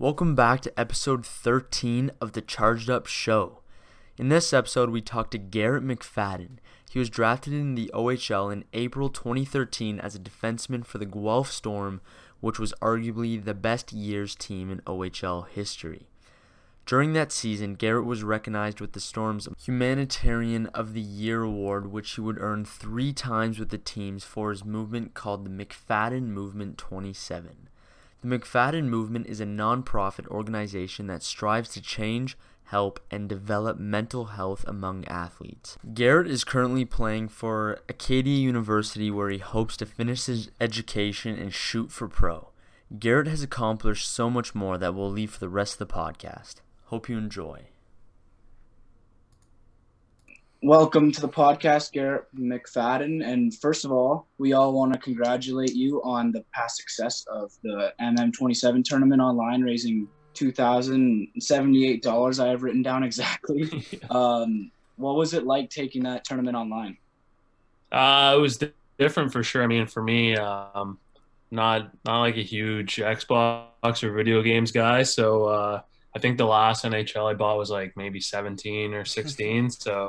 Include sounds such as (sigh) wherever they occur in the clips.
Welcome back to episode 13 of the Charged Up Show. In this episode, we talked to Garrett McFadden. He was drafted in the OHL in April 2013 as a defenseman for the Guelph Storm, which was arguably the best years team in OHL history. During that season, Garrett was recognized with the Storm's Humanitarian of the Year award, which he would earn three times with the teams for his movement called the McFadden Movement 27. The McFadden Movement is a non-profit organization that strives to change, help, and develop mental health among athletes. Garrett is currently playing for Acadia University where he hopes to finish his education and shoot for pro. Garrett has accomplished so much more that we'll leave for the rest of the podcast. Hope you enjoy. Welcome to the podcast, Garrett McFadden. And first of all, we all want to congratulate you on the past success of the MM27 tournament online, raising $2,078. I have written down exactly. (laughs) um, what was it like taking that tournament online? Uh, it was different for sure. I mean, for me, um, not not like a huge Xbox or video games guy. So uh, I think the last NHL I bought was like maybe 17 or 16. (laughs) so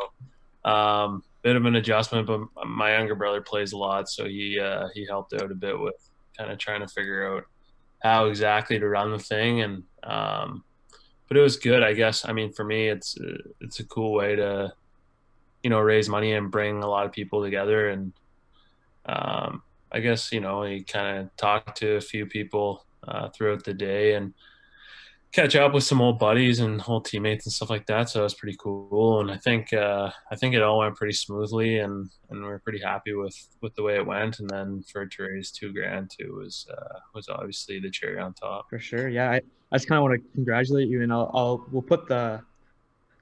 um, bit of an adjustment, but my younger brother plays a lot, so he uh, he helped out a bit with kind of trying to figure out how exactly to run the thing, and um, but it was good, I guess. I mean, for me, it's uh, it's a cool way to you know raise money and bring a lot of people together, and um, I guess you know he kind of talked to a few people uh, throughout the day and catch up with some old buddies and old teammates and stuff like that. So it was pretty cool. And I think uh, I think it all went pretty smoothly, and and we're pretty happy with with the way it went. And then for to raise two grand too was uh, was obviously the cherry on top. For sure, yeah. I, I just kind of want to congratulate you, and I'll, I'll we'll put the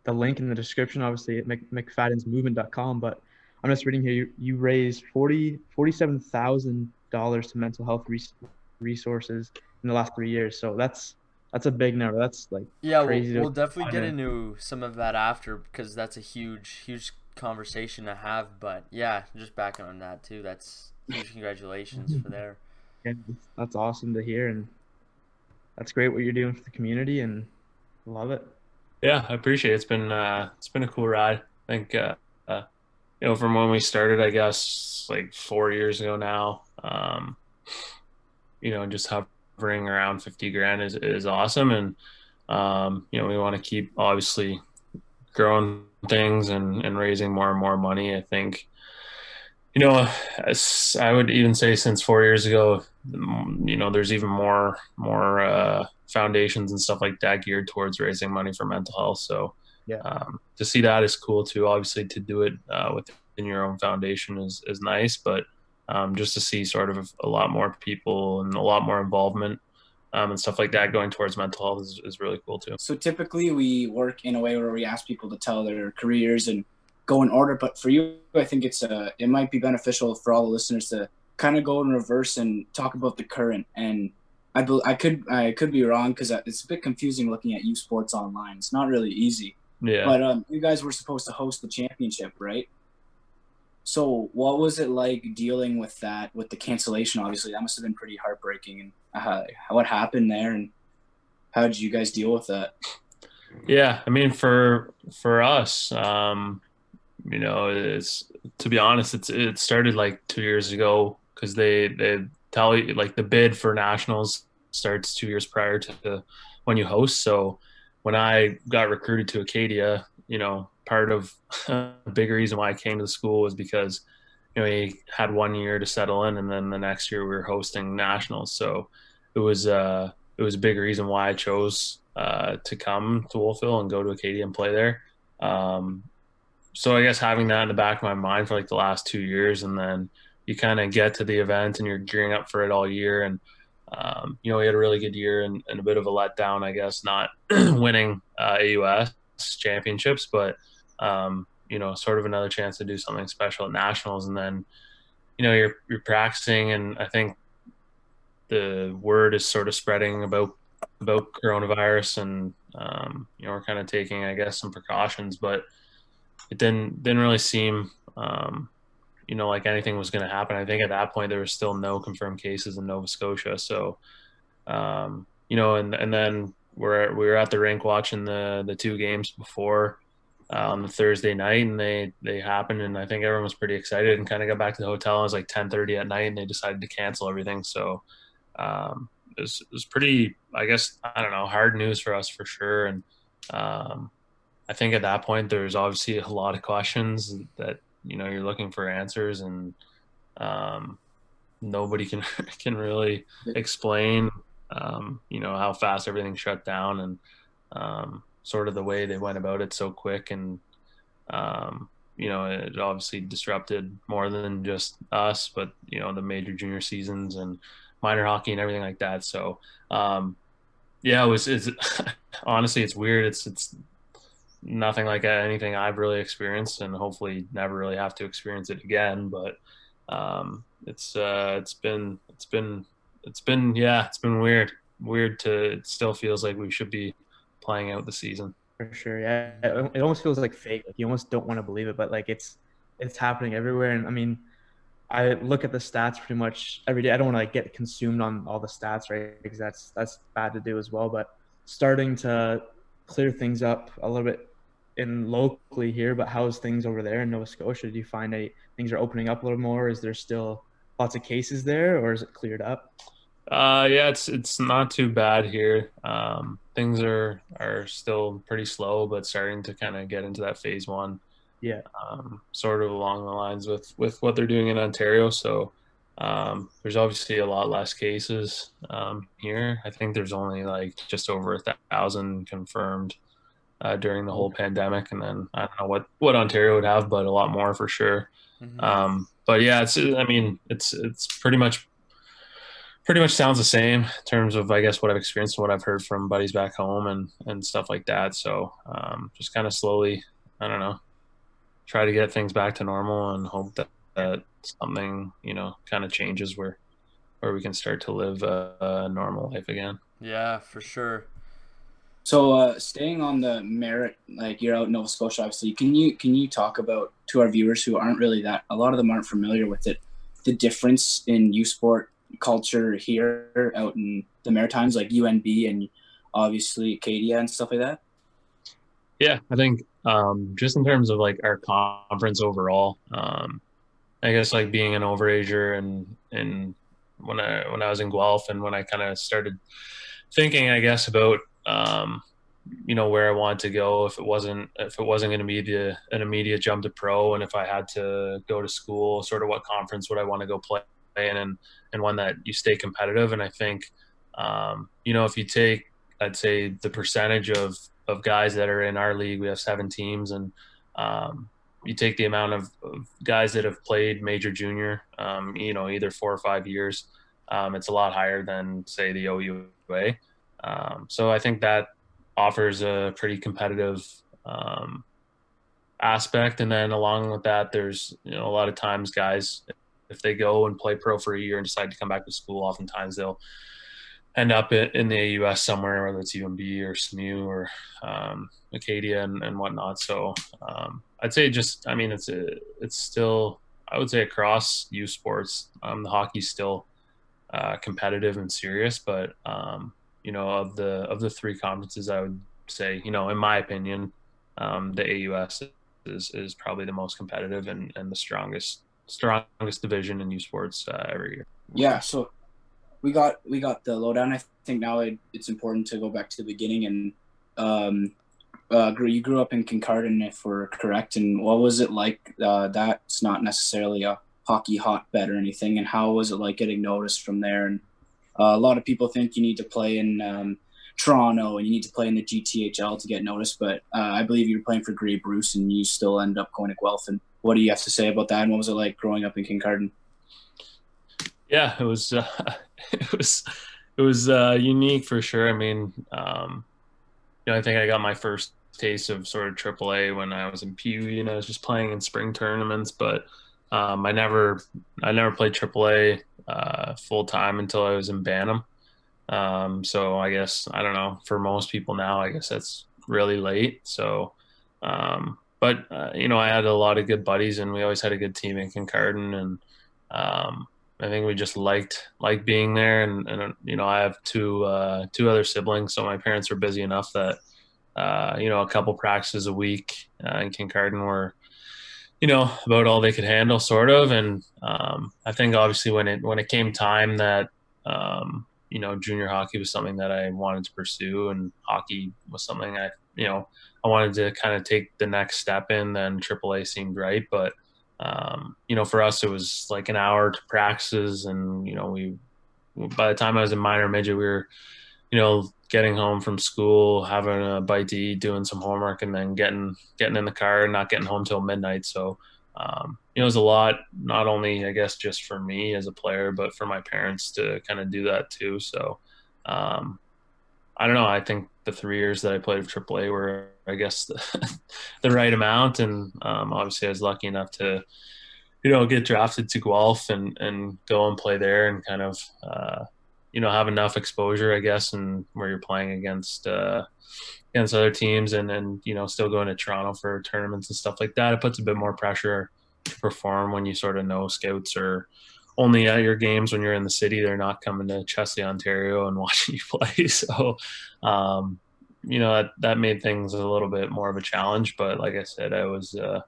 the link in the description, obviously at McFaddensMovement.com. But I'm just reading here. You, you raised forty forty seven thousand dollars to mental health res- resources in the last three years. So that's that's a big number. That's like yeah. We'll, we'll definitely get into some of that after because that's a huge, huge conversation to have. But yeah, just backing on that too. That's huge. Congratulations for there. Yeah, that's awesome to hear, and that's great what you're doing for the community, and love it. Yeah, I appreciate it. It's been uh, it's been a cool ride. I think uh, uh, you know from when we started, I guess like four years ago now. Um, you know, just how hovering around 50 grand is, is awesome. And, um, you know, we want to keep obviously growing things and, and raising more and more money. I think, you know, I would even say since four years ago, you know, there's even more, more, uh, foundations and stuff like that geared towards raising money for mental health. So, yeah, um, to see that is cool too. Obviously to do it, uh, within your own foundation is, is nice, but, um, just to see sort of a lot more people and a lot more involvement um, and stuff like that going towards mental health is, is really cool too. So typically we work in a way where we ask people to tell their careers and go in order. But for you, I think it's uh, it might be beneficial for all the listeners to kind of go in reverse and talk about the current. And I, be, I could I could be wrong because it's a bit confusing looking at U Sports online. It's not really easy. Yeah. But um, you guys were supposed to host the championship, right? So, what was it like dealing with that, with the cancellation? Obviously, that must have been pretty heartbreaking. And uh, what happened there, and how did you guys deal with that? Yeah, I mean, for for us, um, you know, it's to be honest, it's it started like two years ago because they they tell you like the bid for nationals starts two years prior to when you host. So when I got recruited to Acadia, you know, part of a big reason why I came to the school was because you know he had one year to settle in, and then the next year we were hosting nationals. So it was uh, it was a big reason why I chose uh, to come to Wolfville and go to Acadia and play there. Um, so I guess having that in the back of my mind for like the last two years, and then you kind of get to the event and you're gearing up for it all year. And um, you know, we had a really good year and, and, a bit of a letdown, I guess, not (clears throat) winning uh, AUS championships, but um, you know, sort of another chance to do something special at nationals. And then, you know, you're you're practicing, and I think the word is sort of spreading about about coronavirus, and um, you know, we're kind of taking, I guess, some precautions, but it didn't didn't really seem. Um, you know, like anything was going to happen. I think at that point there was still no confirmed cases in Nova Scotia, so um, you know, and and then we're we were at the rink watching the the two games before uh, on the Thursday night, and they they happened, and I think everyone was pretty excited, and kind of got back to the hotel. It was like ten thirty at night, and they decided to cancel everything. So um, it, was, it was pretty, I guess, I don't know, hard news for us for sure, and um, I think at that point there's obviously a lot of questions that you know you're looking for answers, and um, nobody can (laughs) can really explain um, you know how fast everything shut down and um, sort of the way they went about it so quick and um, you know it obviously disrupted more than just us but you know the major junior seasons and minor hockey and everything like that so um, yeah it was it's (laughs) honestly it's weird it's it's nothing like anything I've really experienced and hopefully never really have to experience it again but um, it's uh, it's been it's been it's been yeah, it's been weird. Weird to it still feels like we should be playing out the season. For sure, yeah. It almost feels like fake. Like you almost don't want to believe it, but like it's it's happening everywhere. And I mean, I look at the stats pretty much every day. I don't want to like get consumed on all the stats, right? Because that's that's bad to do as well. But starting to clear things up a little bit in locally here. But how's things over there in Nova Scotia? Do you find that things are opening up a little more? Is there still lots of cases there, or is it cleared up? Uh, yeah, it's it's not too bad here. Um, things are are still pretty slow, but starting to kind of get into that phase one. Yeah. Um, sort of along the lines with with what they're doing in Ontario. So um, there's obviously a lot less cases um, here. I think there's only like just over a thousand confirmed uh, during the whole pandemic, and then I don't know what what Ontario would have, but a lot more for sure. Mm-hmm. Um, but yeah, it's I mean it's it's pretty much pretty much sounds the same in terms of I guess what I've experienced and what I've heard from buddies back home and and stuff like that. So um, just kind of slowly, I don't know, try to get things back to normal and hope that, that something you know kind of changes where where we can start to live a, a normal life again. Yeah, for sure. So uh, staying on the merit, like you're out in Nova Scotia, obviously. Can you can you talk about to our viewers who aren't really that a lot of them aren't familiar with it, the difference in U Sport culture here out in the Maritimes, like UNB and obviously Acadia and stuff like that? Yeah, I think um, just in terms of like our conference overall, um, I guess like being an overager and and when I when I was in Guelph and when I kind of started thinking, I guess about um, you know where I wanted to go if it wasn't if it wasn't going to be the an immediate jump to pro and if I had to go to school, sort of what conference would I want to go play and and one that you stay competitive. And I think, um, you know, if you take, I'd say the percentage of, of guys that are in our league, we have seven teams and, um, you take the amount of, of, guys that have played major junior, um, you know, either four or five years, um, it's a lot higher than say the OUA. Um, so I think that offers a pretty competitive, um, aspect. And then along with that, there's, you know, a lot of times guys, if they go and play pro for a year and decide to come back to school, oftentimes they'll end up in the AUS somewhere, whether it's UNB or SMU or um, Acadia and, and, whatnot. So um, I'd say just, I mean, it's a, it's still, I would say across U sports, um, the hockey's still uh, competitive and serious, but um, you know, of the of the three conferences, I would say, you know, in my opinion, um, the AUS is is probably the most competitive and, and the strongest strongest division in U Sports uh, every year. Yeah, so we got we got the lowdown. I think now it, it's important to go back to the beginning and um, uh, you grew up in Kincardine, if we're correct. And what was it like? Uh, that's not necessarily a hockey hotbed or anything. And how was it like getting noticed from there? And uh, a lot of people think you need to play in um, Toronto and you need to play in the GTHL to get noticed. But uh, I believe you were playing for Grey Bruce and you still end up going to Guelph. And what do you have to say about that? And what was it like growing up in Kincardine? Yeah, it was uh, (laughs) it was it was uh, unique for sure. I mean, um, you know, I think I got my first taste of sort of AAA when I was in Pee and I was just playing in spring tournaments, but um, I never I never played AAA uh, full time until I was in Bantam. Um, so I guess I don't know. For most people now, I guess that's really late. So um, but uh, you know, I had a lot of good buddies, and we always had a good team in Kincardine, and um, I think we just liked like being there, and, and you know I have two uh, two other siblings, so my parents were busy enough that uh, you know a couple practices a week uh, in Kincardine were you know about all they could handle, sort of. And um, I think obviously when it when it came time that um, you know junior hockey was something that I wanted to pursue, and hockey was something I you know I wanted to kind of take the next step in, then AAA seemed right, but um, you know, for us, it was like an hour to practices, and you know, we by the time I was in minor midget, we were, you know, getting home from school, having a bite to eat, doing some homework, and then getting getting in the car and not getting home till midnight. So, um, you know, it was a lot, not only I guess just for me as a player, but for my parents to kind of do that too. So, um, I don't know. I think the three years that I played for AAA were, I guess, the, (laughs) the right amount. And um, obviously, I was lucky enough to, you know, get drafted to Guelph and and go and play there and kind of, uh, you know, have enough exposure, I guess, and where you're playing against uh, against other teams and then, you know still going to Toronto for tournaments and stuff like that. It puts a bit more pressure to perform when you sort of know scouts are only at your games when you're in the city. They're not coming to Chesley, Ontario, and (laughs) watching you play. So, um, you know that that made things a little bit more of a challenge. But like I said, I was uh,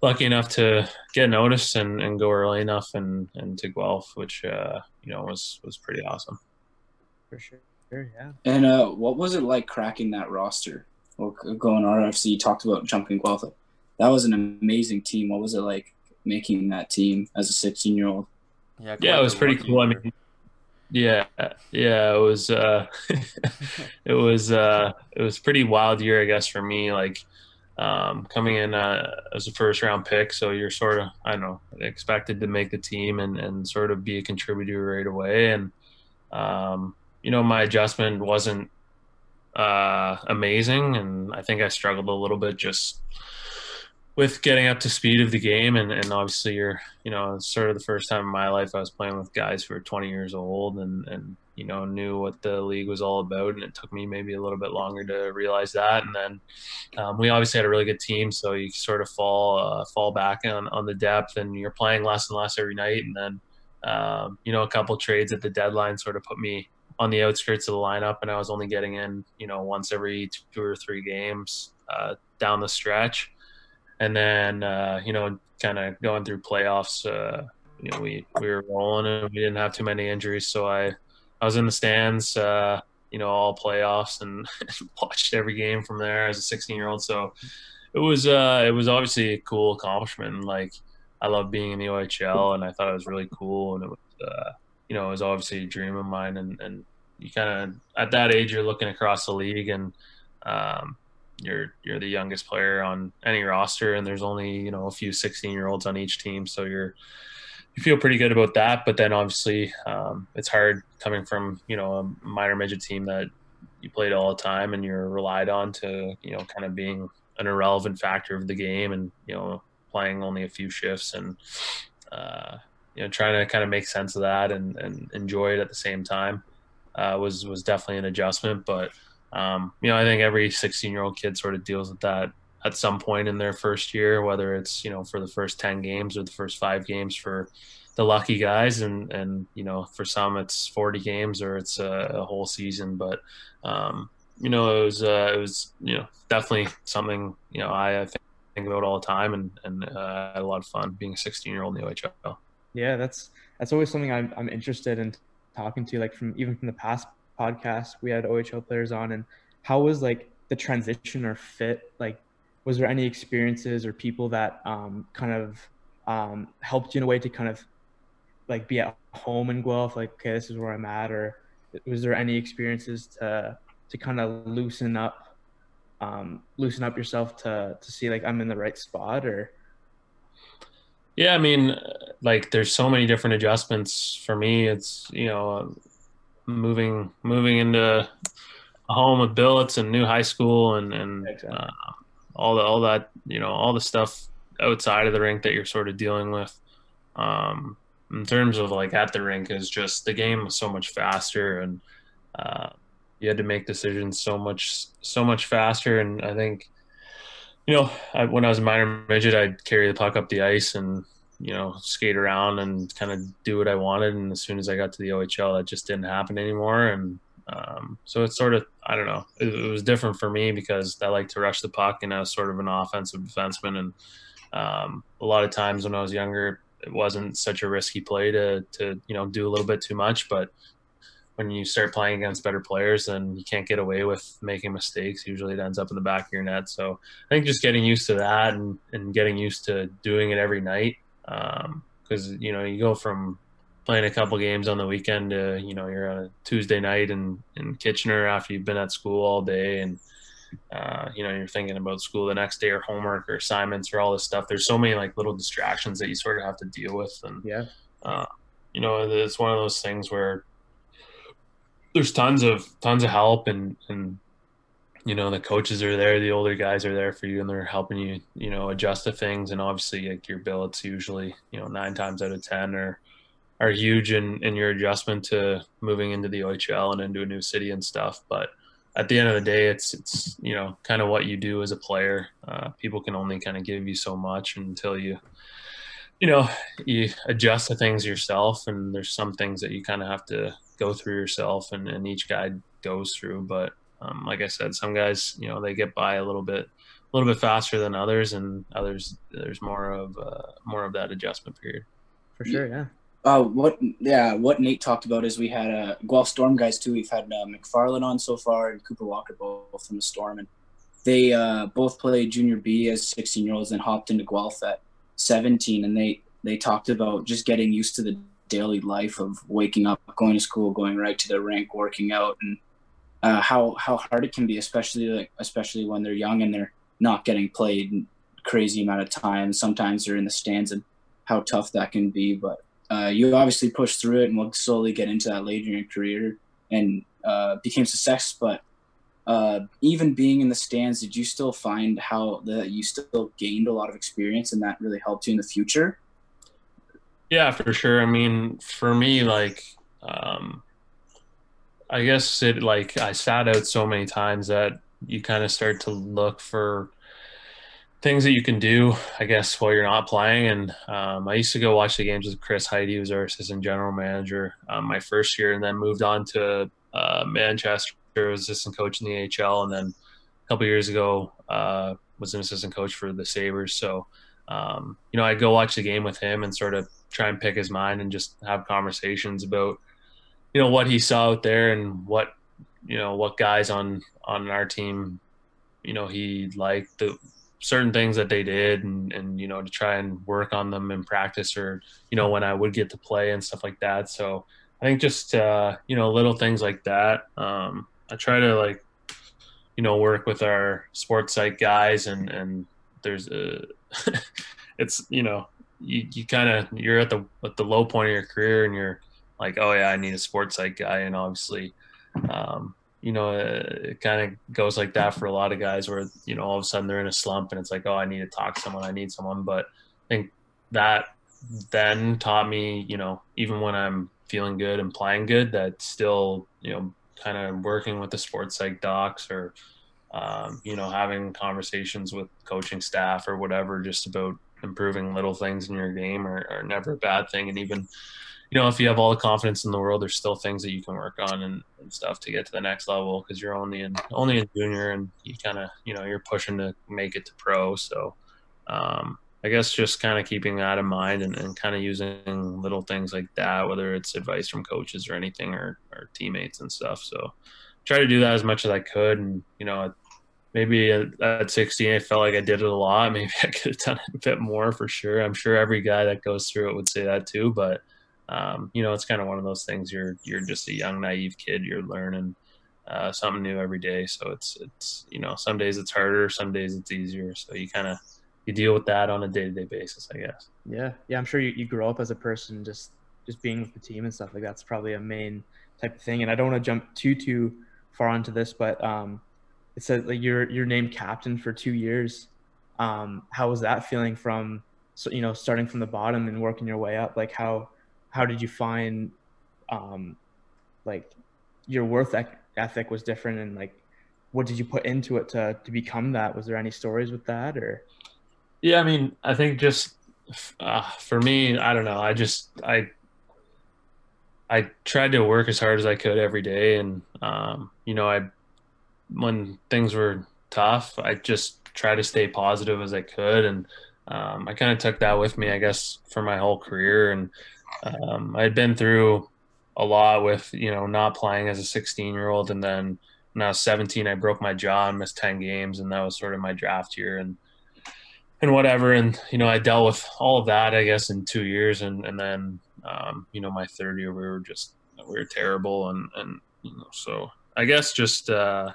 lucky enough to get noticed and, and go early enough and and to Guelph, which uh, you know was was pretty awesome. For sure. Sure, yeah. And uh, what was it like cracking that roster? Well, going RFC, you talked about jumping Guelph. That was an amazing team. What was it like making that team as a 16 year old. Yeah, yeah, it was pretty cool. I mean, yeah, yeah, it was. Uh, (laughs) it was. Uh, it was pretty wild year, I guess, for me. Like um, coming in uh, as a first round pick, so you're sort of, I don't know, expected to make the team and and sort of be a contributor right away. And um, you know, my adjustment wasn't uh, amazing, and I think I struggled a little bit just with getting up to speed of the game and, and obviously you're you know sort of the first time in my life I was playing with guys who were 20 years old and and you know knew what the league was all about and it took me maybe a little bit longer to realize that and then um, we obviously had a really good team so you sort of fall uh, fall back on, on the depth and you're playing less and less every night and then um, you know a couple trades at the deadline sort of put me on the outskirts of the lineup and I was only getting in you know once every two or three games uh, down the stretch and then uh, you know, kind of going through playoffs. Uh, you know, we we were rolling and we didn't have too many injuries, so I I was in the stands, uh, you know, all playoffs and (laughs) watched every game from there as a 16 year old. So it was uh, it was obviously a cool accomplishment. And like I love being in the OHL, and I thought it was really cool, and it was uh, you know it was obviously a dream of mine, and and you kind of at that age you're looking across the league and um, you're you're the youngest player on any roster, and there's only you know a few 16 year olds on each team, so you're you feel pretty good about that. But then obviously um, it's hard coming from you know a minor midget team that you played all the time and you're relied on to you know kind of being an irrelevant factor of the game and you know playing only a few shifts and uh, you know trying to kind of make sense of that and, and enjoy it at the same time uh, was was definitely an adjustment but um, you know, I think every 16 year old kid sort of deals with that at some point in their first year, whether it's, you know, for the first 10 games or the first five games for the lucky guys. And, and, you know, for some it's 40 games or it's a, a whole season. But, um, you know, it was, uh, it was, you know, definitely something, you know, I, I think about all the time and, and, uh, had a lot of fun being a 16 year old in the OHL. Yeah, that's, that's always something I'm, I'm interested in talking to, like from even from the past podcast we had ohl players on and how was like the transition or fit? Like was there any experiences or people that um, kind of um, helped you in a way to kind of like be at home in guelph like okay this is where i'm at or was there any experiences to to kind of loosen up um, loosen up yourself to to see like i'm in the right spot or? Yeah i mean like there's so many different adjustments for me. It's you know moving moving into a home with billets and new high school and and exactly. uh, all the all that you know all the stuff outside of the rink that you're sort of dealing with. Um, in terms of like at the rink is just the game was so much faster and uh, you had to make decisions so much so much faster and I think you know I, when I was a minor midget I'd carry the puck up the ice and you know, skate around and kind of do what I wanted. And as soon as I got to the OHL, that just didn't happen anymore. And um, so it's sort of, I don't know, it, it, was different for me because I like to rush the puck and I was sort of an offensive defenseman. And um, a lot of times when I was younger, it wasn't such a risky play to, to, you know, do a little bit too much, but when you start playing against better players, then you can't get away with making mistakes. Usually it ends up in the back of your net. So I think just getting used to that and, and getting used to doing it every night. Because, um, you know, you go from playing a couple games on the weekend to, you know, you're on a Tuesday night in, in Kitchener after you've been at school all day and, uh, you know, you're thinking about school the next day or homework or assignments or all this stuff. There's so many like little distractions that you sort of have to deal with. And, yeah, uh, you know, it's one of those things where there's tons of tons of help and and you know the coaches are there the older guys are there for you and they're helping you you know adjust to things. And obviously like your billets usually you know nine times out of ten are are huge in in your adjustment to moving into the OHL and into a new city and stuff. But at the end of the day it's it's you know kind of what you do as a player. Uh, people can only kind of give you so much until you you know you adjust to things yourself. And there's some things that you kind of have to go through yourself and, and each guy goes through. But um, like I said, some guys, you know, they get by a little bit, a little bit faster than others, and others there's more of uh, more of that adjustment period. For sure, yeah. Uh, what yeah, what Nate talked about is we had uh, Guelph Storm guys too. We've had uh, McFarland on so far and Cooper Walker both from the Storm, and they uh, both played junior B as 16 year olds and hopped into Guelph at 17, and they they talked about just getting used to the daily life of waking up, going to school, going right to the rink, working out, and uh, how how hard it can be, especially like especially when they're young and they're not getting played crazy amount of time. Sometimes they're in the stands, and how tough that can be. But uh, you obviously push through it, and we'll slowly get into that later in your career and uh, became success. But uh, even being in the stands, did you still find how that you still gained a lot of experience, and that really helped you in the future? Yeah, for sure. I mean, for me, like, um, I guess it like I sat out so many times that you kind of start to look for things that you can do, I guess, while you're not playing. And um, I used to go watch the games with Chris Hajt, who was our assistant general manager um, my first year, and then moved on to uh, Manchester, was assistant coach in the AHL, and then a couple years ago uh, was an assistant coach for the Sabres. So, um, you know, I'd go watch the game with him and sort of try and pick his mind and just have conversations about you know what he saw out there and what you know what guys on on our team you know he liked the certain things that they did and and you know to try and work on them in practice or you know when I would get to play and stuff like that. So I think just uh you know little things like that um I try to like you know work with our sports site guys and and there's a (laughs) it's you know you, you kind of you're at the at the low point of your career and you're like oh yeah i need a sports site guy. And obviously um, you know it kind of goes like that for a lot of guys where you know all of a sudden they're in a slump and it's like oh i need to talk to someone. I need someone. But i think that then taught me you know even when i'm feeling good and playing good that still you know kind of working with the sports site docs or um, you know having conversations with coaching staff or whatever just about improving little things in your game are, are never a bad thing. And even, you know, if you have all the confidence in the world, there's still things that you can work on and, and stuff to get to the next level because you're only in only in junior and you kind of you know you're pushing to make it to pro. So um, I guess just kind of keeping that in mind and, and kind of using little things like that, whether it's advice from coaches or anything or, or teammates and stuff. So try to do that as much as I could. And, you know, maybe at 16 i felt like i did it a lot (laughs) maybe i could have done it a bit more for sure i'm sure every guy that goes through it would say that too but um, you know it's kind of one of those things you're you're just a young naive kid you're learning uh, something new every day so it's it's you know some days it's harder some days it's easier so you kind of you deal with that on a day-to-day basis i guess yeah yeah i'm sure you, you grow up as a person just just being with the team and stuff like that's probably a main type of thing and i don't want to jump too too far onto this but um it said like you're you're named captain for two years. Um, how was that feeling from so you know starting from the bottom and working your way up? Like how how did you find um, like your worth ethic was different and like what did you put into it to to become that? Was there any stories with that or? Yeah, I mean, I think just uh, for me, I don't know. I just I I tried to work as hard as I could every day, and um, you know, I when things were tough, I just tried to stay positive as I could, and um, I kind of took that with me, I guess, for my whole career. And um, I had been through a lot with you know not playing as a 16 year old, and then when I was 17, I broke my jaw and missed 10 games, and that was sort of my draft year, and and whatever. And you know, I dealt with all of that, I guess, in two years, and and then um, you know, my third year, we were just we were terrible, and and you know, so I guess just uh,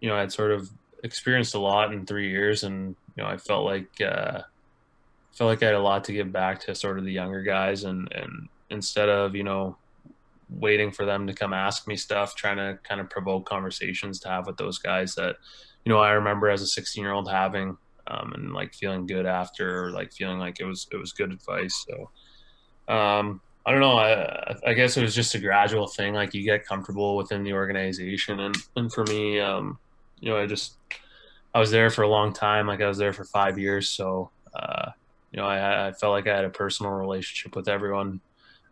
you know, I'd sort of experienced a lot in three years, and you know, I felt like uh, felt like I had a lot to give back to sort of the younger guys, and and instead of you know waiting for them to come ask me stuff, trying to kind of provoke conversations to have with those guys that you know I remember as a 16 year old having um, and like feeling good after, like feeling like it was it was good advice. So um, I don't know. I, I guess it was just a gradual thing. Like you get comfortable within the organization, and and for me, um, you know, I just I was there for a long time. Like I was there for five years, so uh, you know, I, I felt like I had a personal relationship with everyone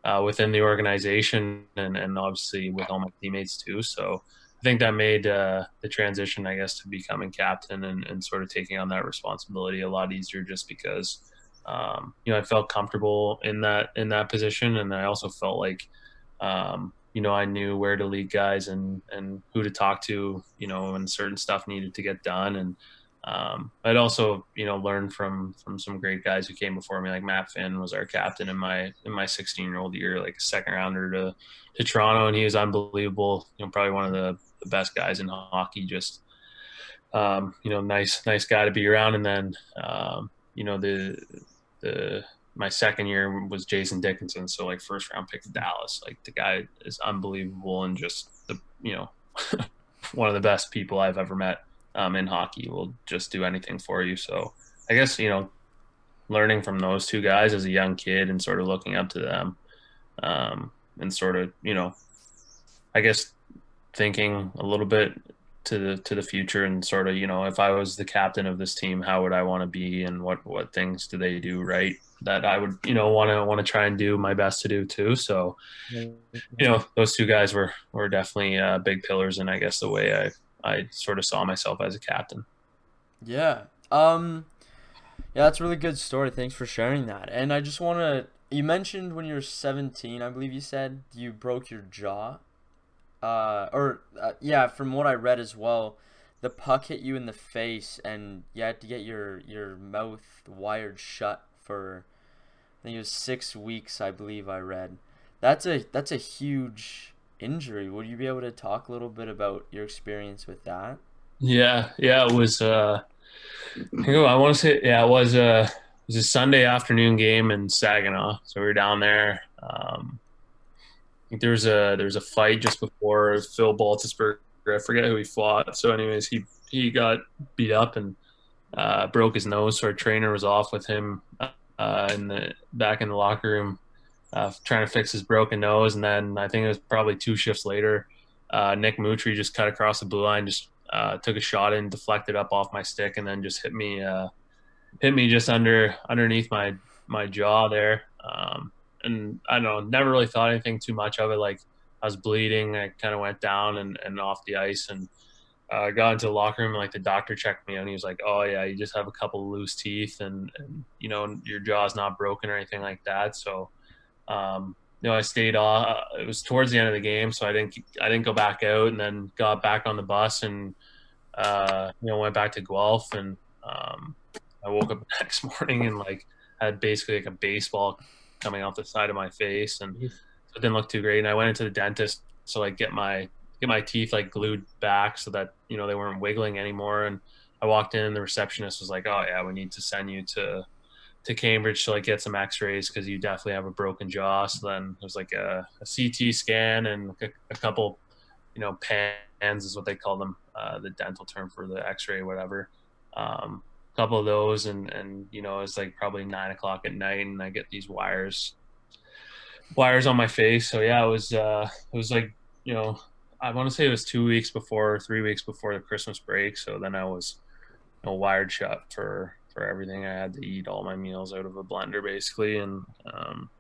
uh, within the organization, and and obviously with all my teammates too. So I think that made uh, the transition, I guess, to becoming captain and, and sort of taking on that responsibility a lot easier, just because um, you know, I felt comfortable in that in that position, and I also felt like, um, you know, I knew where to lead guys and and who to talk to, you know, when certain stuff needed to get done, and um, I'd also, you know, learned from from some great guys who came before me, like Matt Finn was our captain in my in my 16 year old year, like a second rounder to to Toronto, and he was unbelievable. You know, probably one of the, the best guys in hockey. Just um, you know, nice nice guy to be around, and then um, you know the the my second year was Jason Dickinson, so like first round pick Dallas. Like the guy is unbelievable and just the you know (laughs) one of the best people I've ever met um, in hockey. Will just do anything for you. So I guess you know learning from those two guys as a young kid and sort of looking up to them um, and sort of you know I guess thinking a little bit to the to the future and sort of you know if I was the captain of this team, how would I want to be and what what things do they do right that I would you know want to want to try and do my best to do too. So you know those two guys were were definitely uh, big pillars and I guess the way I I sort of saw myself as a captain. Yeah. Um. Yeah, that's a really good story. Thanks for sharing that. And I just want to. You mentioned when you were 17, I believe you said you broke your jaw uh, or uh, yeah, from what I read as well, the puck hit you in the face, and you had to get your your mouth wired shut for I think it was six weeks. I believe I read. That's a that's a huge injury. Would you be able to talk a little bit about your experience with that? Yeah, yeah, it was. Uh, I want to say, yeah, it was a uh, it was a Sunday afternoon game in Saginaw. So we were down there. Um, think there was a there was a fight just before Phil Baltisberger. I forget who he fought. So, anyways, he he got beat up and uh, broke his nose. So our trainer was off with him uh, in the back in the locker room, uh, trying to fix his broken nose. And then I think it was probably two shifts later, uh, Nick Moutrey just cut across the blue line, just uh, took a shot and deflected up off my stick, and then just hit me uh, hit me just under underneath my my jaw there. Um, and I don't know, never really thought anything too much of it. Like I was bleeding, I kind of went down and, and off the ice and uh, got into the locker room and like the doctor checked me and he was like, oh yeah, you just have a couple loose teeth and, and, you know, your jaw's not broken or anything like that. So, um, you know, I stayed off. Uh, it was towards the end of the game, so I didn't I didn't go back out, and then got back on the bus and uh, you know went back to Guelph, and um, I woke up (laughs) the next morning and like had basically like a baseball coming off the side of my face, and so it didn't look too great. And I went into the dentist to like get my get my teeth like glued back so that you know they weren't wiggling anymore. And I walked in, and the receptionist was like, "Oh yeah, we need to send you to to Cambridge to like get some X-rays because you definitely have a broken jaw." So then it was like a, a CT scan and a, a, couple, you know, pans is what they call them, uh, the dental term for the X-ray, whatever. Um, couple of those and and you know it's like probably nine o'clock at night and i get these wires wires on my face so yeah it was uh it was like you know i want to say it was two weeks before three weeks before the christmas break so then i was you know wired shut for for everything. I had to eat all my meals out of a blender basically, and um,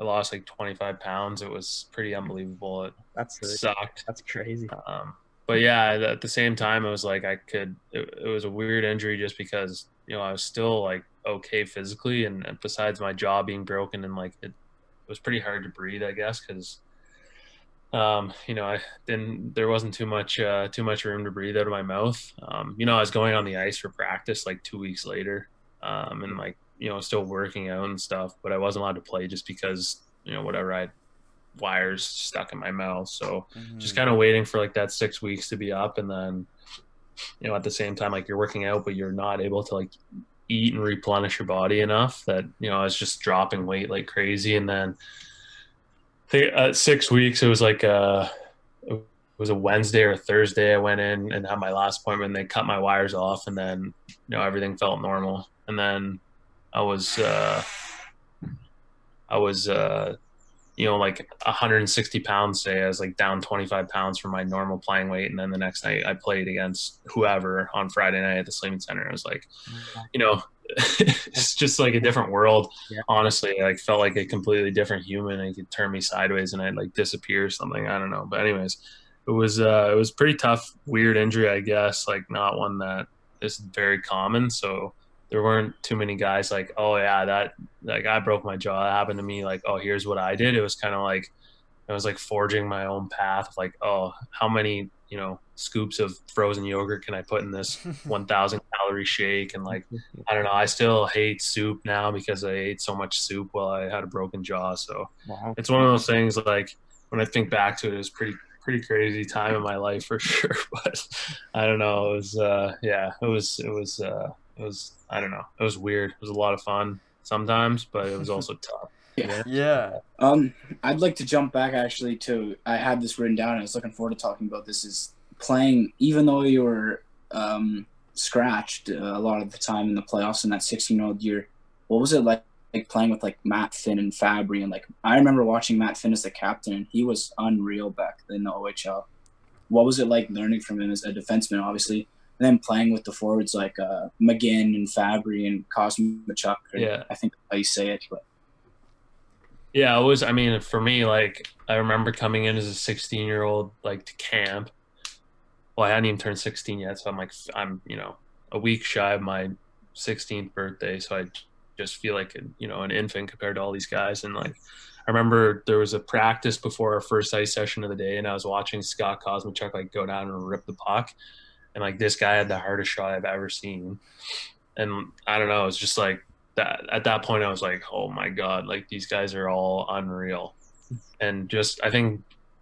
I lost like 25 pounds. It was pretty unbelievable. It That's sucked. that's crazy. Um, but yeah, at the same time, it was like I could. It, it was a weird injury just because you know I was still like okay physically, and, and besides my jaw being broken and like it, it was pretty hard to breathe, I guess, because um, you know I didn't. There wasn't too much uh, too much room to breathe out of my mouth. Um, you know, I was going on the ice for practice like two weeks later, um, and like you know still working out and stuff, but I wasn't allowed to play just because you know whatever I had wires stuck in my mouth. So just kind of waiting for like that six weeks to be up and then you know at the same time like you're working out but you're not able to like eat and replenish your body enough that you know i was just dropping weight like crazy and then think at six weeks it was like uh it was a wednesday or a thursday i went in and had my last appointment they cut my wires off and then you know everything felt normal. And then i was uh i was uh you know, like 160 pounds. Say I was like down 25 pounds from my normal playing weight, and then the next night I played against whoever on Friday night at the Sleeman Center. It was like, you know, (laughs) it's just like a different world. Yeah. Honestly, I like felt like a completely different human. He could turn me sideways and I'd like disappear or something. I don't know, but anyways, it was uh, it was pretty tough, weird injury, I guess. Like not one that is very common. So there weren't too many guys like, oh yeah, that like I broke my jaw. That happened to me. Like, oh, here's what I did. It was kind of like I was like forging my own path. Like, oh, how many you know scoops of frozen yogurt can I put in this (laughs) 1,000 calorie shake? And like, I don't know. I still hate soup now because I ate so much soup while I had a broken jaw. So Wow. it's one of those things. Like when I think back to it, it was pretty pretty crazy time in my life for (laughs) sure. But I don't know. It was uh, yeah. It was it was uh, it was I don't know. It was weird. It was a lot of fun sometimes, but it was also (laughs) tough. Yeah. Yeah. Um, I'd like to jump back actually to I had this written down. I was looking forward to talking about this. Is playing even though you were um, scratched uh, a lot of the time in the playoffs in that 16 year old year. What was it like, like playing with like Matt Finn and Fabbri and like I remember watching Matt Finn as the captain and he was unreal back in the OHL. What was it like learning from him as a defenseman, obviously, and then playing with the forwards like uh, McGinn and Fabbri and Kosmachuk? Yeah. I think how you say it. But Yeah, it was. I mean, for me, like I remember coming in as a 16 year old, like to camp. Well, I hadn't even turned 16 yet, so I'm like, I'm you know a week shy of my 16th birthday, so I just feel like a, you know an infant compared to all these guys. And like, I remember there was a practice before our first ice session of the day, and I was watching Scott Kosmachuk like go down and rip the puck, and like this guy had the hardest shot I've ever seen, and I don't know, it was just like that at that point I was like, oh my god, like these guys are all unreal, and just I think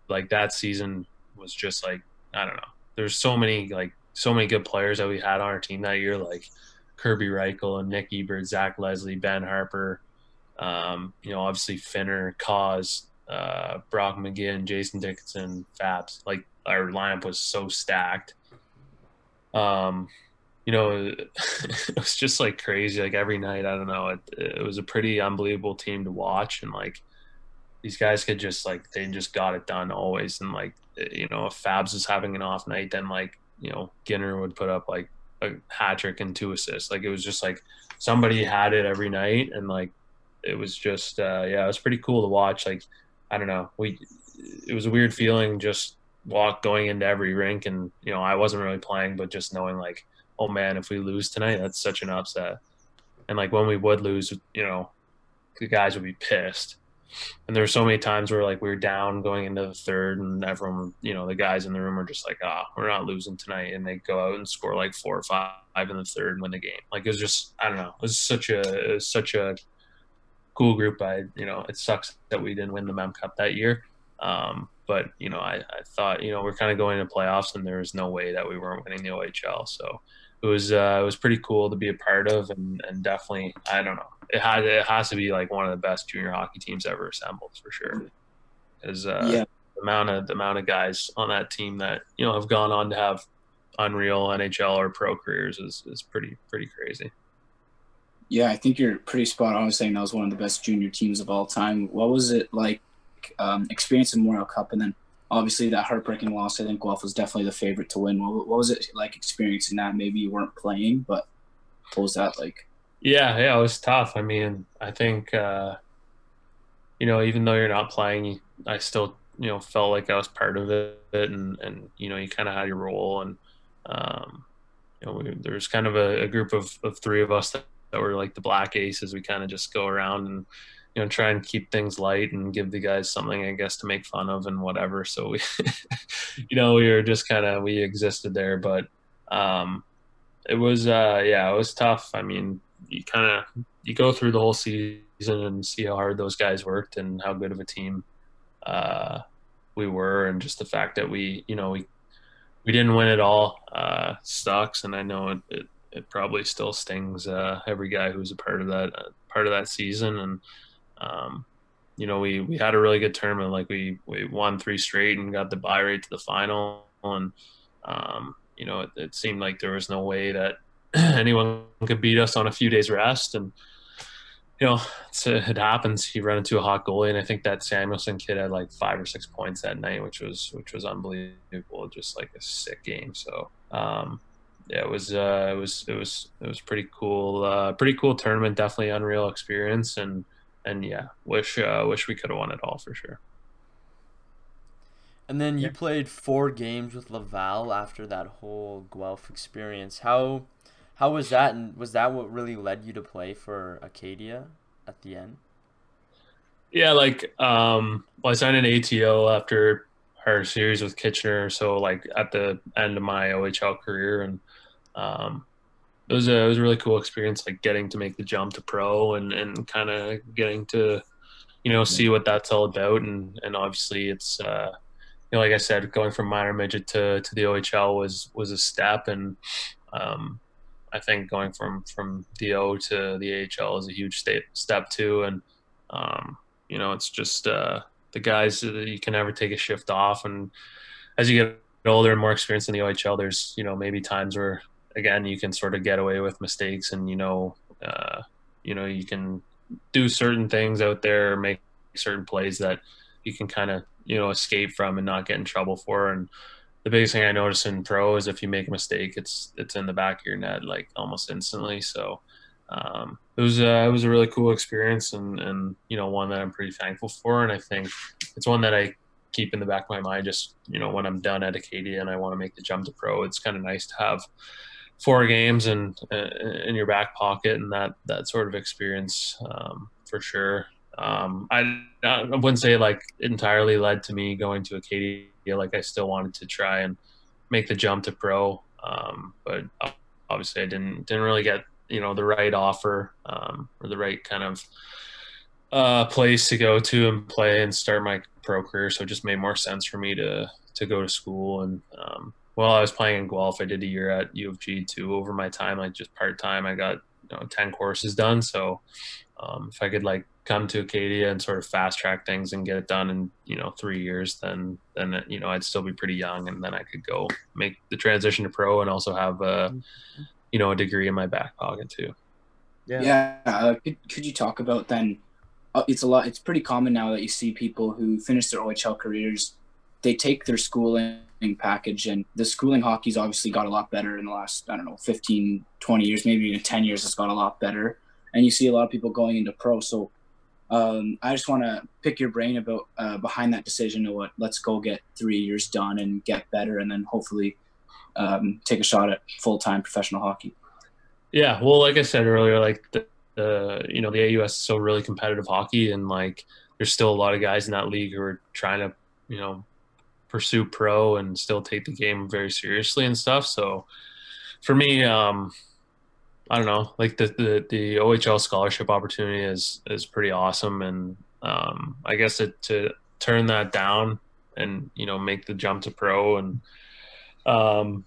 like that season was just like I don't know. There's so many like so many good players that we had on our team that year, like Kirby Rychel and Nick Ebert, Zach Leslie, Ben Harpur, um, you know, obviously Finner, Cause, uh, Brock McGinn, Jason Dickinson, Fabs. Like our lineup was so stacked. Um, you know, (laughs) it was just like crazy. Like every night, I don't know. It, it was a pretty unbelievable team to watch, and like these guys could just like they just got it done always. And like you know, if Fabs was having an off night, then like you know, Ginner would put up like a hat trick and two assists. Like it was just like somebody had it every night, and like it was just uh, yeah, it was pretty cool to watch. Like I don't know, we it was a weird feeling just walk going into every rink, and you know, I wasn't really playing, but just knowing like oh man, if we lose tonight, that's such an upset. And like when we would lose, you know, the guys would be pissed. And there were so many times where like we were down going into the third, and everyone, you know, the guys in the room are just like, "Ah, we're not losing tonight," and they go out and score like four or five in the third and win the game. Like it was just, I don't know, it was such a, it was such a cool group. I, you know, it sucks that we didn't win the Mem Cup that year. Um, but you know, I, I thought, you know, we're kind of going to playoffs, and there was no way that we weren't winning the OHL. So it was uh, it was pretty cool to be a part of, and, and definitely I don't know it had it has to be like one of the best junior hockey teams ever assembled for sure. Is uh, Yeah. the amount of the amount of guys on that team that you know have gone on to have unreal NHL or pro careers is is pretty pretty crazy. Yeah, I think you're pretty spot on saying that was one of the best junior teams of all time. What was it like um, experiencing Memorial Cup and then obviously that heartbreaking loss? I think Guelph was definitely the favorite to win. What, what was it like experiencing that? Maybe you weren't playing, but what was that like? Yeah, yeah, it was tough. I mean, I think uh, you know, even though you're not playing, I still you know felt like I was part of it, and and you know you kind of had your role, and um, you know we, there's kind of a, a, group of, of three of us that, that were like the black aces. We kind of just go around and you know try and keep things light and give the guys something I guess to make fun of and whatever. So we, (laughs) you know, we were just kind of we existed there, but um, it was uh, yeah, it was tough. I mean, you kind of you go through the whole season and see how hard those guys worked and how good of a team uh, we were, and just the fact that we, you know, we we didn't win it all uh, sucks, and I know it, it, it probably still stings uh, every guy who's a part of that uh, part of that season, and um, you know, we we had a really good tournament. Like we we won three straight and got the bye rate to the final, and um, you know, it, it seemed like there was no way that (clears throat) anyone could beat us on a few days rest, and you know, it happens. You run into a hot goalie, and I think that Samuelsson kid had like five or six points that night, which was which was unbelievable. Just like a sick game. So um, yeah, it was uh, it was it was it was pretty cool. Uh, pretty cool tournament. Definitely unreal experience, and and yeah, wish uh, wish we could have won it all for sure. And then you yeah. played four games with Laval after that whole Guelph experience. How how was that? And was that what really led you to play for Acadia at the end? Yeah, like um, well, I signed an ATO after our series with Kitchener, so like at the end of my OHL career, and um, it was a it was a really cool experience, like getting to make the jump to pro and and kind of getting to you know see what that's all about, and and obviously it's uh, you know like I said, going from minor midget to to the OHL was was a step, and um, I think going from from the O to the AHL is a huge step step too, and um, you know it's just uh, the guys you can never take a shift off, and as you get older and more experienced in the OHL, there's you know maybe times where again you can sort of get away with mistakes, and you know uh, you know you can do certain things out there, make certain plays that you can kind of you know escape from and not get in trouble for, and the biggest thing I notice in pro is if you make a mistake, it's it's in the back of your net like almost instantly. So um, it was uh, it was a really cool experience and and you know one that I'm pretty thankful for, and I think it's one that I keep in the back of my mind. Just you know when I'm done at Acadia and I want to make the jump to pro, it's kind of nice to have four games and uh, in your back pocket and that that sort of experience um, for sure. Um, I, I wouldn't say like entirely led to me going to Acadia like I still wanted to try and make the jump to pro. Um, but obviously I didn't, didn't really get, you know, the right offer um, or the right kind of uh, place to go to and play and start my pro career. So it just made more sense for me to, to go to school. And um, while I was playing in Guelph, I did a year at U of G too. Over my time, like just part time, I got you know, 10 courses done. So um, if I could like come to Acadia and sort of fast track things and get it done in you know three years, then then you know I'd still be pretty young, and then I could go make the transition to pro and also have a you know a degree in my back pocket too. Yeah. Yeah. Uh, could, could you talk about then? Uh, it's a lot. It's pretty common now that you see people who finish their OHL careers, they take their schooling package and the schooling hockey's obviously got a lot better in the last i don't know 15 20 years maybe even 10 years it's got a lot better and you see a lot of people going into pro so um, I just want to pick your brain about uh, behind that decision of what let's go get three years done and get better, and then hopefully um, take a shot at full time professional hockey. Yeah, well, like I said earlier, like the, the you know the AUS is so really competitive hockey, and like there's still a lot of guys in that league who are trying to you know pursue pro and still take the game very seriously and stuff. So for me, um, I don't know, like the, the, the OHL scholarship opportunity is, is pretty awesome. And, um, I guess it, to turn that down and, you know, make the jump to pro and, um,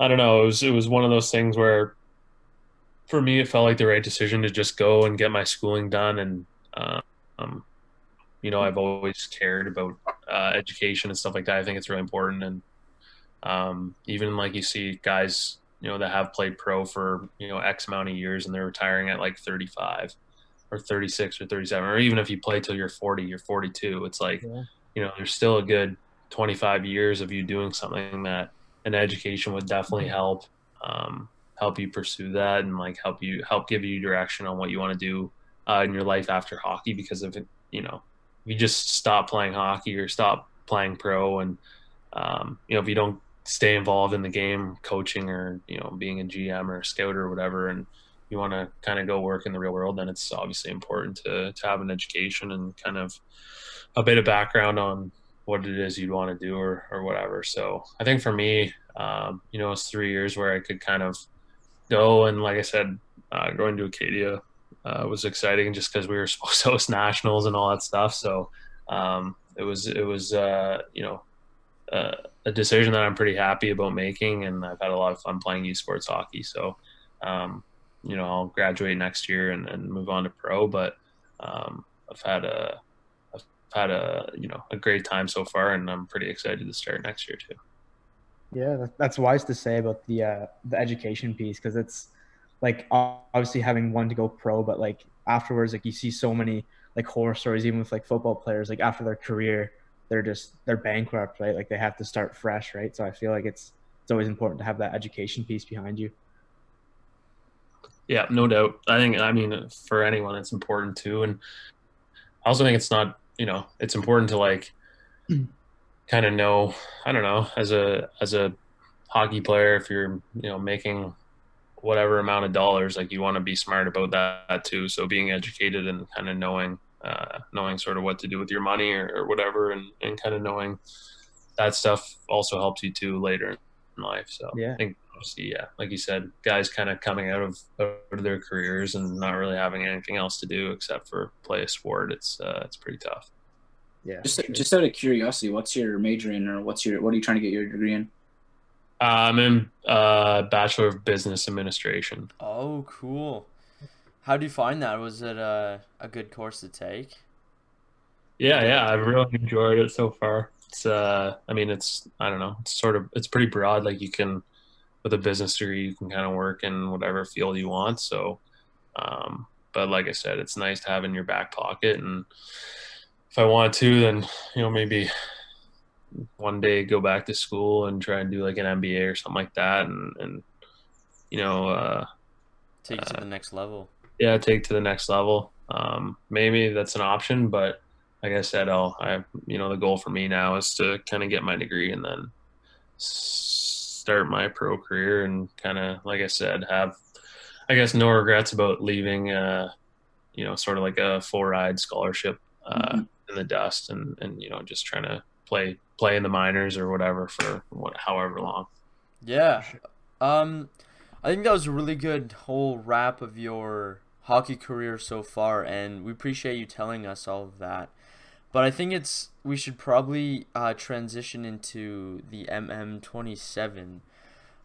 I don't know, it was, it was one of those things where for me, it felt like the right decision to just go and get my schooling done. And, um, you know, I've always cared about, uh, education and stuff like that. I think it's really important. And, um, even like you see guys, you know, that have played pro for, you know, X amount of years and they're retiring at like 35 or 36 or 37, or even if you play till you're 40, you're 42, it's like, yeah. you know, there's still a good 25 years of you doing something that an education would definitely help. Um, help you pursue that and like help you help give you direction on what you want to do uh, in your life after hockey because of it you know you just stop playing hockey or stop playing pro and um, you know if you don't stay involved in the game coaching or you know being a gm or a scout or whatever and you want to kind of go work in the real world then it's obviously important to, to have an education and kind of a bit of background on what it is you'd want to do or, or whatever. So i think for me um, you know it's three years where i could kind of go and like i said uh, going to acadia uh, was exciting just because we were (laughs) supposed to host nationals and all that stuff so um, it was it was uh, you know uh, a decision that I'm pretty happy about making, and I've had a lot of fun playing U Sports hockey. So, um, you know, I'll graduate next year and, and move on to pro. But um, I've had a I've had a you know a great time so far, and I'm pretty excited to start next year too. Yeah, that's wise to say about the uh, the education piece because it's like obviously having one to go pro, but like afterwards, like you see so many like horror stories, even with like football players, like after their career, they're just they're bankrupt, right? Like they have to start fresh, right? So I feel like it's it's always important to have that education piece behind you. Yeah, no doubt. I think I mean for anyone it's important too, and I also think it's not you know it's important to like (clears throat) kind of know I don't know as a as a hockey player if you're you know making whatever amount of dollars like you want to be smart about that too so being educated and kind of knowing uh, knowing sort of what to do with your money or, or whatever and, and kind of knowing that stuff also helps you too later in life so yeah. i think obviously yeah like you said guys kind of coming out of, out of their careers and not really having anything else to do except for play a sport it's uh, it's pretty tough yeah just sure. just out of curiosity what's your major in or what's your what are you trying to get your degree in uh, I'm in uh, Bachelor of Business Administration. Oh, cool. How do you find that? Was it a, a good course to take? Yeah, yeah, I've really enjoyed it so far. It's, uh, I mean, it's, I don't know, it's sort of, it's pretty broad. Like you can, with a business degree, you can kind of work in whatever field you want. So, um, but like I said, it's nice to have in your back pocket. And if I want to, then, you know, maybe one day go back to school and try and do like an MBA or something like that, and and you know, uh, take it to uh, the next level. Yeah, take to the next level. Um, maybe that's an option, but like I said, I'll I you know the goal for me now is to kind of get my degree and then start my pro career and kind of like I said have I guess no regrets about leaving. Uh, you know, sort of like a full ride scholarship uh, mm-hmm. in the dust, and and you know just trying to play play in the minors or whatever for what, however long. Yeah. Um, I think that was a really good whole wrap of your hockey career so far, and we appreciate you telling us all of that. But I think it's we should probably uh, transition into the MM27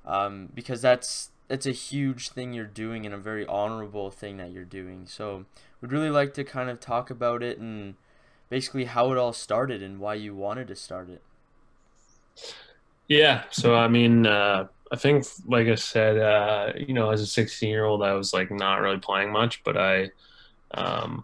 um, because that's it's a huge thing you're doing and a very honorable thing that you're doing. So we'd really like to kind of talk about it and basically how it all started and why you wanted to start it. Yeah. So, I mean, uh, I think, like I said, uh, you know, as a 16 year old, I was like not really playing much, but I, um,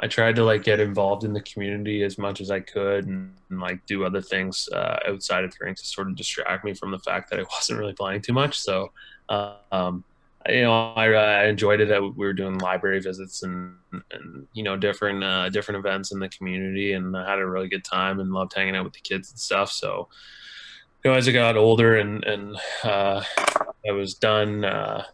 I tried to like get involved in the community as much as I could and, and like do other things uh, outside of the rink to sort of distract me from the fact that I (laughs) wasn't really playing too much. So, um, you know, I, I enjoyed it. That we were doing library visits and, and you know, different uh, different events in the community, and I had a really good time and loved hanging out with the kids and stuff. So, you know, as I got older and and uh, I was done uh,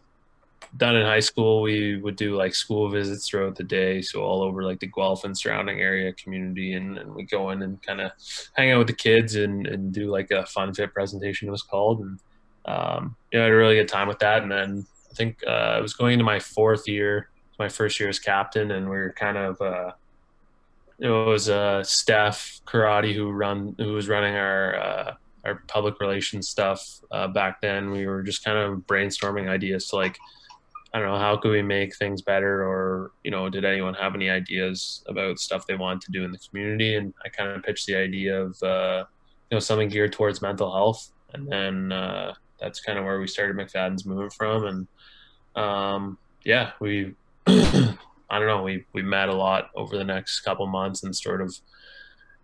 done in high school, we would do like school visits throughout the day, so all over like the Guelph and surrounding area community, and, and we go in and kind of hang out with the kids and and do like a fun fit presentation. It was called, and um, you know, I had a really good time with that, and then think uh, I was going into my fourth year, my first year as captain, and we were kind of uh, it was uh, Steph Karate who run who was running our uh, our public relations stuff uh, back then. We were just kind of brainstorming ideas to like I don't know how could we make things better, or you know, did anyone have any ideas about stuff they wanted to do in the community? And I kind of pitched the idea of uh, you know something geared towards mental health, and then uh, that's kind of where we started McFadden's Movement from, and um, yeah, we (clears throat) I don't know, we we met a lot over the next couple months and sort of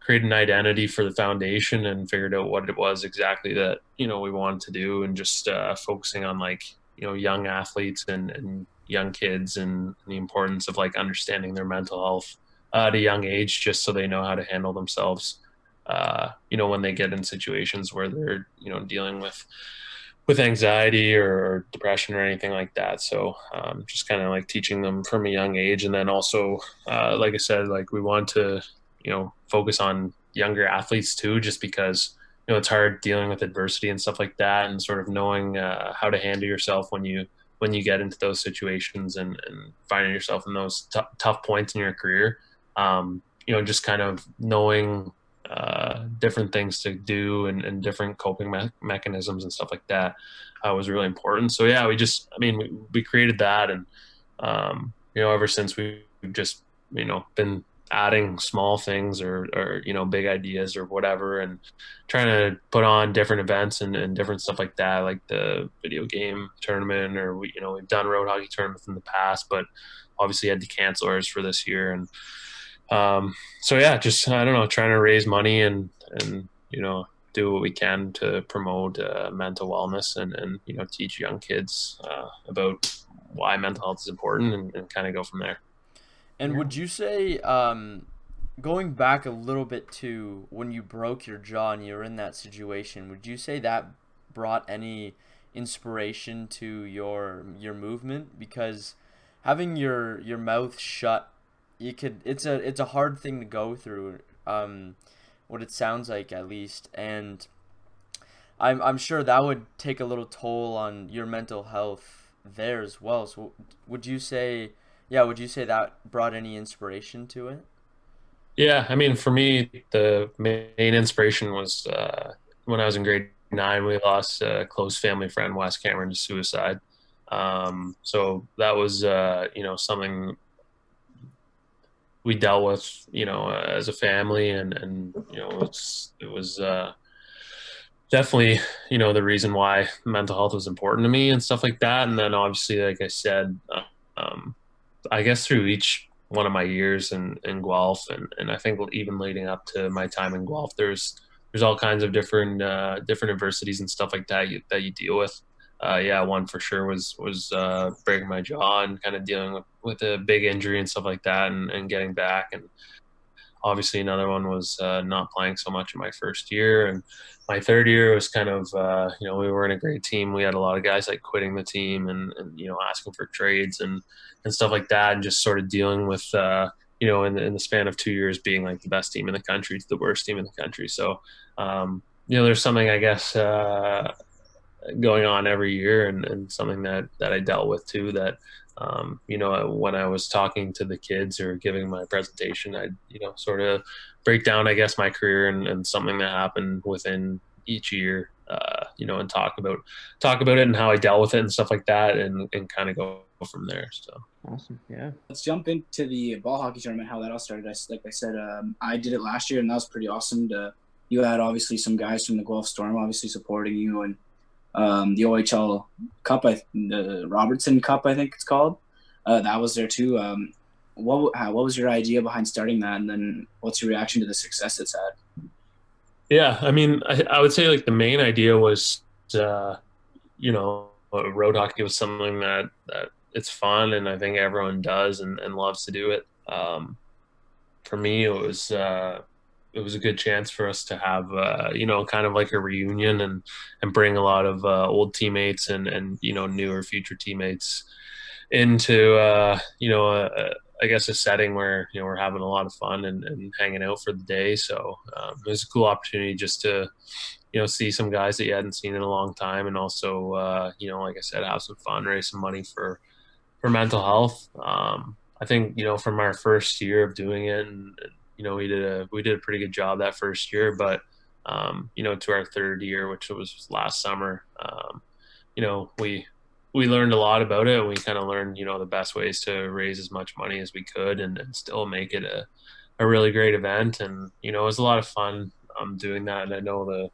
created an identity for the foundation and figured out what it was exactly that you know we wanted to do and just uh, focusing on like you know young athletes and, and young kids and the importance of like understanding their mental health uh, at a young age just so they know how to handle themselves uh, you know when they get in situations where they're you know dealing with with anxiety or depression or anything like that. So um, just kind of like teaching them from a young age. And then also uh, like i said like we want to you know focus on younger athletes too just because you know it's hard dealing with adversity and stuff like that and sort of knowing uh, how to handle yourself when you when you get into those situations and, and finding yourself in those t- tough points in your career. Um, you know just kind of knowing uh, different things to do and, and different coping me- mechanisms and stuff like that uh, was really important. So yeah we just i mean we, we created that and um, you know ever since we've just you know been adding small things or, or you know big ideas or whatever and trying to put on different events and, and different stuff like that like the video game tournament or we you know we've done road hockey tournaments in the past but obviously had to cancel ours for this year and um, so yeah just i don't know trying to raise money and and you know do what we can to promote uh, mental wellness and and you know teach young kids uh, about why mental health is important and, and kind of go from there and yeah. would you say, um, going back a little bit to when you broke your jaw and you were in that situation, would you say that brought any inspiration to your your movement? Because having your your mouth shut, you could it's a it's a hard thing to go through. Um, what it sounds like at least, and I'm I'm sure that would take a little toll on your mental health there as well. So would you say? yeah, would you say that brought any inspiration to it? Yeah, I mean, for me, the main inspiration was uh, when I was in grade nine. We lost a close family friend, Wes Cameron, to suicide. Um, so that was, uh, you know, something we dealt with, you know, as a family, and and you know, it's it was uh, definitely, you know, the reason why mental health was important to me and stuff like that. And then obviously, like I said, um, I guess through each one of my years in, in Guelph and, and I think even leading up to my time in Guelph, there's there's all kinds of different uh, different adversities and stuff like that you, that you deal with. Uh, yeah, one for sure was was uh, breaking my jaw and kind of dealing with, with a big injury and stuff like that, and, and getting back. And obviously, another one was uh, not playing so much in my first year, and my third year was kind of uh, you know we were in a great team. We had a lot of guys like quitting the team and, and you know asking for trades and and stuff like that, and just sort of dealing with uh, you know in the, in the span of two years being like the best team in the country to the worst team in the country. So um, you know there's something I guess uh, going on every year and, and something that that I dealt with too that um, you know when I was talking to the kids or giving my presentation I you know sort of break down, I guess, my career and, and something that happened within each year, uh, you know, and talk about talk about it and how I dealt with it and stuff like that, and and kind of go from there. So awesome, yeah. Let's jump into the ball hockey tournament. How that all started. I, like I said, um, I did it last year, and that was pretty awesome. To you had obviously some guys from the Guelph Storm, obviously supporting you, and um, the OHL Cup, I, the Robertson Cup, I think it's called. Uh, that was there too. Um, what how, what was your idea behind starting that, and then what's your reaction to the success it's had? Yeah, I mean, I, I would say like the main idea was, uh, you know, road hockey was something that that it's fun, and I think everyone does and, and loves to do it. Um, for me, it was uh, it was a good chance for us to have uh, you know kind of like a reunion and and bring a lot of uh, old teammates and and you know newer future teammates into uh, you know I guess a setting where you know we're having a lot of fun and, and hanging out for the day. So um, it was a cool opportunity just to you know see some guys that you hadn't seen in a long time, and also uh, you know like I said, have some fun, raise some money for for mental health. Um, I think you know from our first year of doing it, and, you know we did a we did a pretty good job that first year, but um, you know to our third year, which was last summer, um, you know we we learned a lot about it. We kind of learned, you know, the best ways to raise as much money as we could and, and still make it a, a really great event. And, you know, it was a lot of fun um, doing that. And I know the,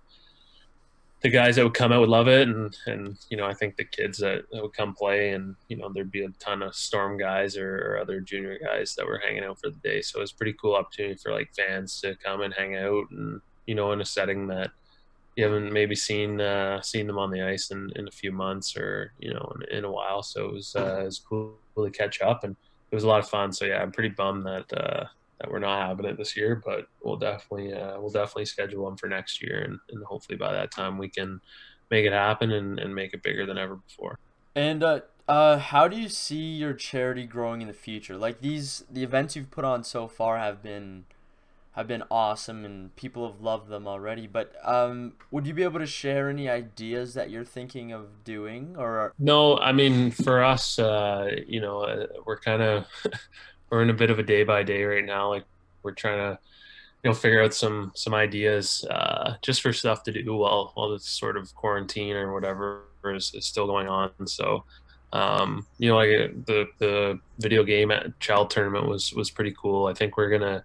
the guys that would come out would love it. And, and, you know, I think the kids that, that would come play and, you know, there'd be a ton of storm guys or, or other junior guys that were hanging out for the day. So it was pretty cool opportunity for like fans to come and hang out and, you know, in a setting that, you haven't maybe seen uh, seen them on the ice in, in a few months or you know in, in a while. So it was uh, it was cool to catch up and it was a lot of fun. So yeah, I'm pretty bummed that uh, that we're not having it this year, but we'll definitely uh, we'll definitely schedule them for next year, and, and hopefully by that time we can make it happen and, and make it bigger than ever before. And uh, uh, how do you see your charity growing in the future? Like these, the events you've put on so far have been have been awesome, and people have loved them already. But um, would you be able to share any ideas that you're thinking of doing, or no? I mean, for us, uh, you know, uh, we're kind of (laughs) we're in a bit of a day by day right now. Like we're trying to you know figure out some some ideas uh, just for stuff to do while while this sort of quarantine or whatever is, is still going on. So um, you know, like the the video game at Child Tournament was was pretty cool. I think we're gonna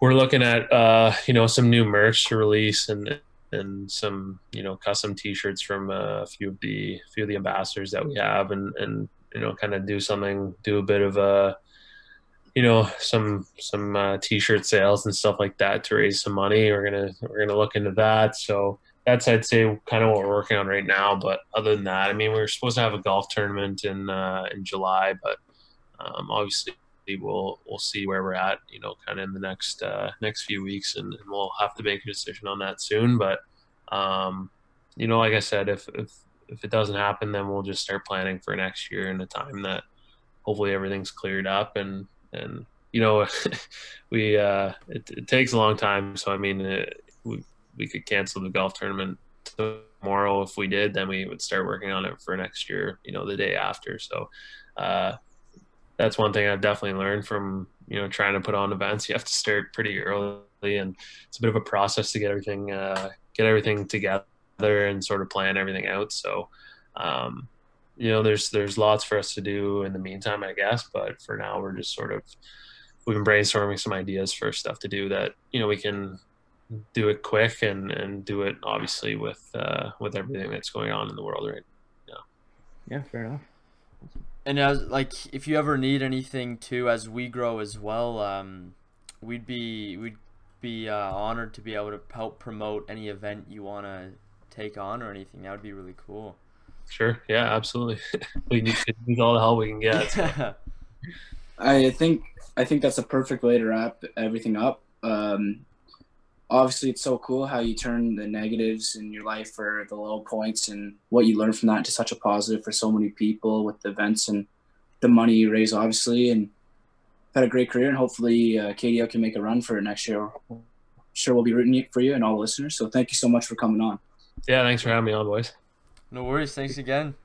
we're looking at uh, you know some new merch to release and and some you know custom T-shirts from a few of the few of the ambassadors that we have, and and you know kind of do something, do a bit of a you know some some uh, t-shirt sales and stuff like that to raise some money. We're gonna we're gonna look into that. So that's i'd say kind of what we're working on right now. But other than that i mean we are supposed to have a golf tournament in uh, in july but um, obviously we'll we'll see where we're at you know kind of in the next uh, next few weeks. And, and, we'll have to make a decision on that soon. But um, you know like i said if if if it doesn't happen then we'll just start planning for next year in a time that hopefully everything's cleared up and and you know (laughs) we uh, it, it, takes a long time. So I mean, it, uh, we we could cancel the golf tournament tomorrow if we did. Then we would start working on it for next year. You know, the day after. So uh, that's one thing I've definitely learned from you know trying to put on events. You have to start pretty early, and it's a bit of a process to get everything uh, get everything together and sort of plan everything out. So. Um, you know, there's there's lots for us to do in the meantime, I guess. But for now, we're just sort of we've been brainstorming some ideas for stuff to do that you know we can do it quick and and do it obviously with uh, with everything that's going on in the world right now. Yeah, fair enough. And as like if you ever need anything too, as we grow as well, um, we'd be we'd be uh, honored to be able to help promote any event you want to take on or anything. That would be really cool. Sure. Yeah, absolutely. (laughs) we need, need all the help we can get. So. (laughs) I think I think that's a perfect way to wrap everything up. Um, obviously, it's so cool how you turn the negatives in your life or the low points and what you learn from that into such a positive for so many people with the events and the money you raise, obviously. And had a great career, and hopefully, uh, KDL can make a run for it next year. sure, we'll be rooting for you and all the listeners. So, thank you so much for coming on. Yeah, thanks for having me on, boys. No worries. Thanks again.